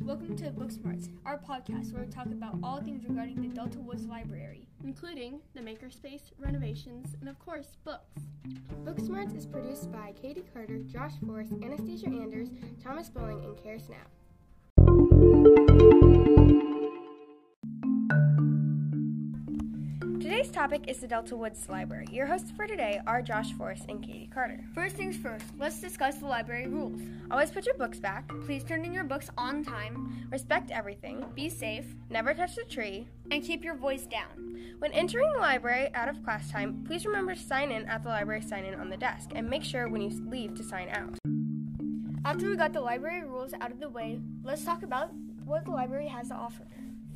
Welcome to Book Smarts, our podcast where we talk about all things regarding the Delta Woods Library. including the makerspace, renovations, and of course, books. Book Smarts is produced by Katie Carter, Josh Forrest, Anastasia Anders, Thomas Bowling, and Kara Snap. Today's topic is the Delta Woods Library. Your hosts for today are Josh Forrest and Katie Carter. First things first, let's discuss the library rules. Always put your books back, Please turn in your books on time, respect everything, be safe, never touch the tree. and keep your voice down. When entering the library out of class time, please remember to sign in at the library sign in on the desk and make sure when you leave to sign out. After we got the library rules out of the way, let's talk about what the library has to offer.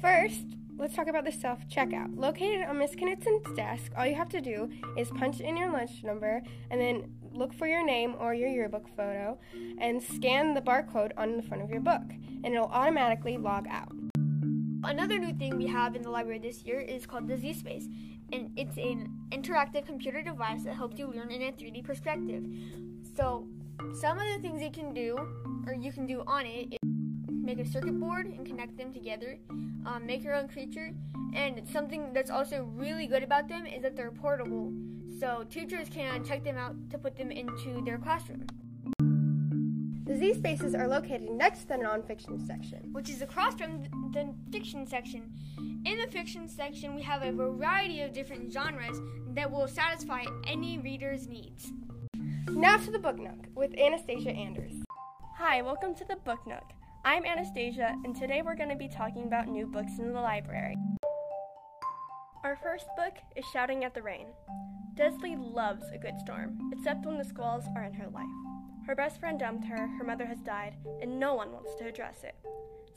First, let's talk about the self checkout. Located on Miss Knitzon's desk, all you have to do is punch in your lunch number and then look for your name or your yearbook photo and scan the barcode on the front of your book, and it'll automatically log out. Another new thing we have in the library this year is called the Z Space, and it's an interactive computer device that helps you learn in a 3D perspective. So, some of the things you can do, or you can do on it, make a circuit board and connect them together, um, make your own creature, and something that's also really good about them is that they're portable. So, teachers can check them out to put them into their classroom, The Z spaces are located next to the nonfiction section. which is across from the fiction section. In the fiction section, we have a variety of different genres that will satisfy any reader's needs. Now to the Book Nook with Anastasia Anders. Hi, welcome to the Book Nook. I'm Anastasia, and today we're going to be talking about new books in the library. Our first book is Shouting at the Rain. Delsie loves a good storm, except when the squalls are in her life. Her best friend dumped her, her mother has died, and no one wants to address it.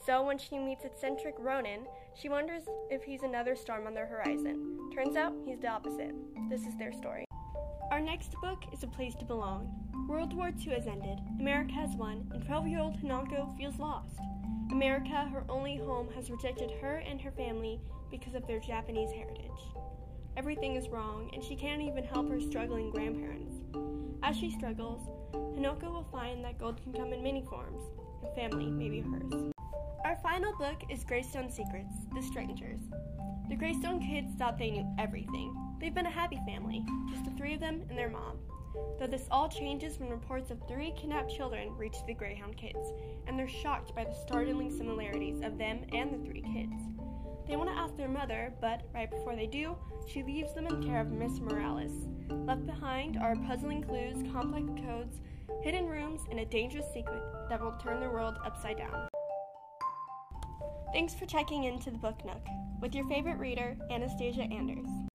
So when she meets eccentric Ronan, she wonders if he's another storm on the horizon. Turns out he's the opposite. This is their story. Our next book is A Place to Belong. World War II has ended, America has won, and 12 year old Hanako feels lost. America, her only home, has rejected her and her family because of their Japanese heritage. Everything is wrong, and she can't even help her struggling grandparents. As she struggles, Hanako will find that gold can come in many forms, and family may be hers. Our final book is Greystone Secrets The Strangers. The Greystone kids thought they knew everything. They've been a happy family, just the three of them and their mom. Though this all changes when reports of three kidnapped children reach the Greyhound kids, and they're shocked by the startling similarities of them and the three kids. They want to ask their mother, but right before they do, she leaves them in care of Miss Morales. Left behind are puzzling clues, complex codes, hidden rooms, and a dangerous secret that will turn their world upside down. Thanks for checking into the Book Nook with your favorite reader, Anastasia Anders.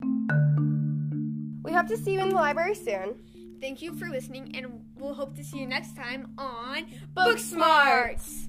We hope to see you in the library soon. Thank you for listening, and we'll hope to see you next time on Book Smarts!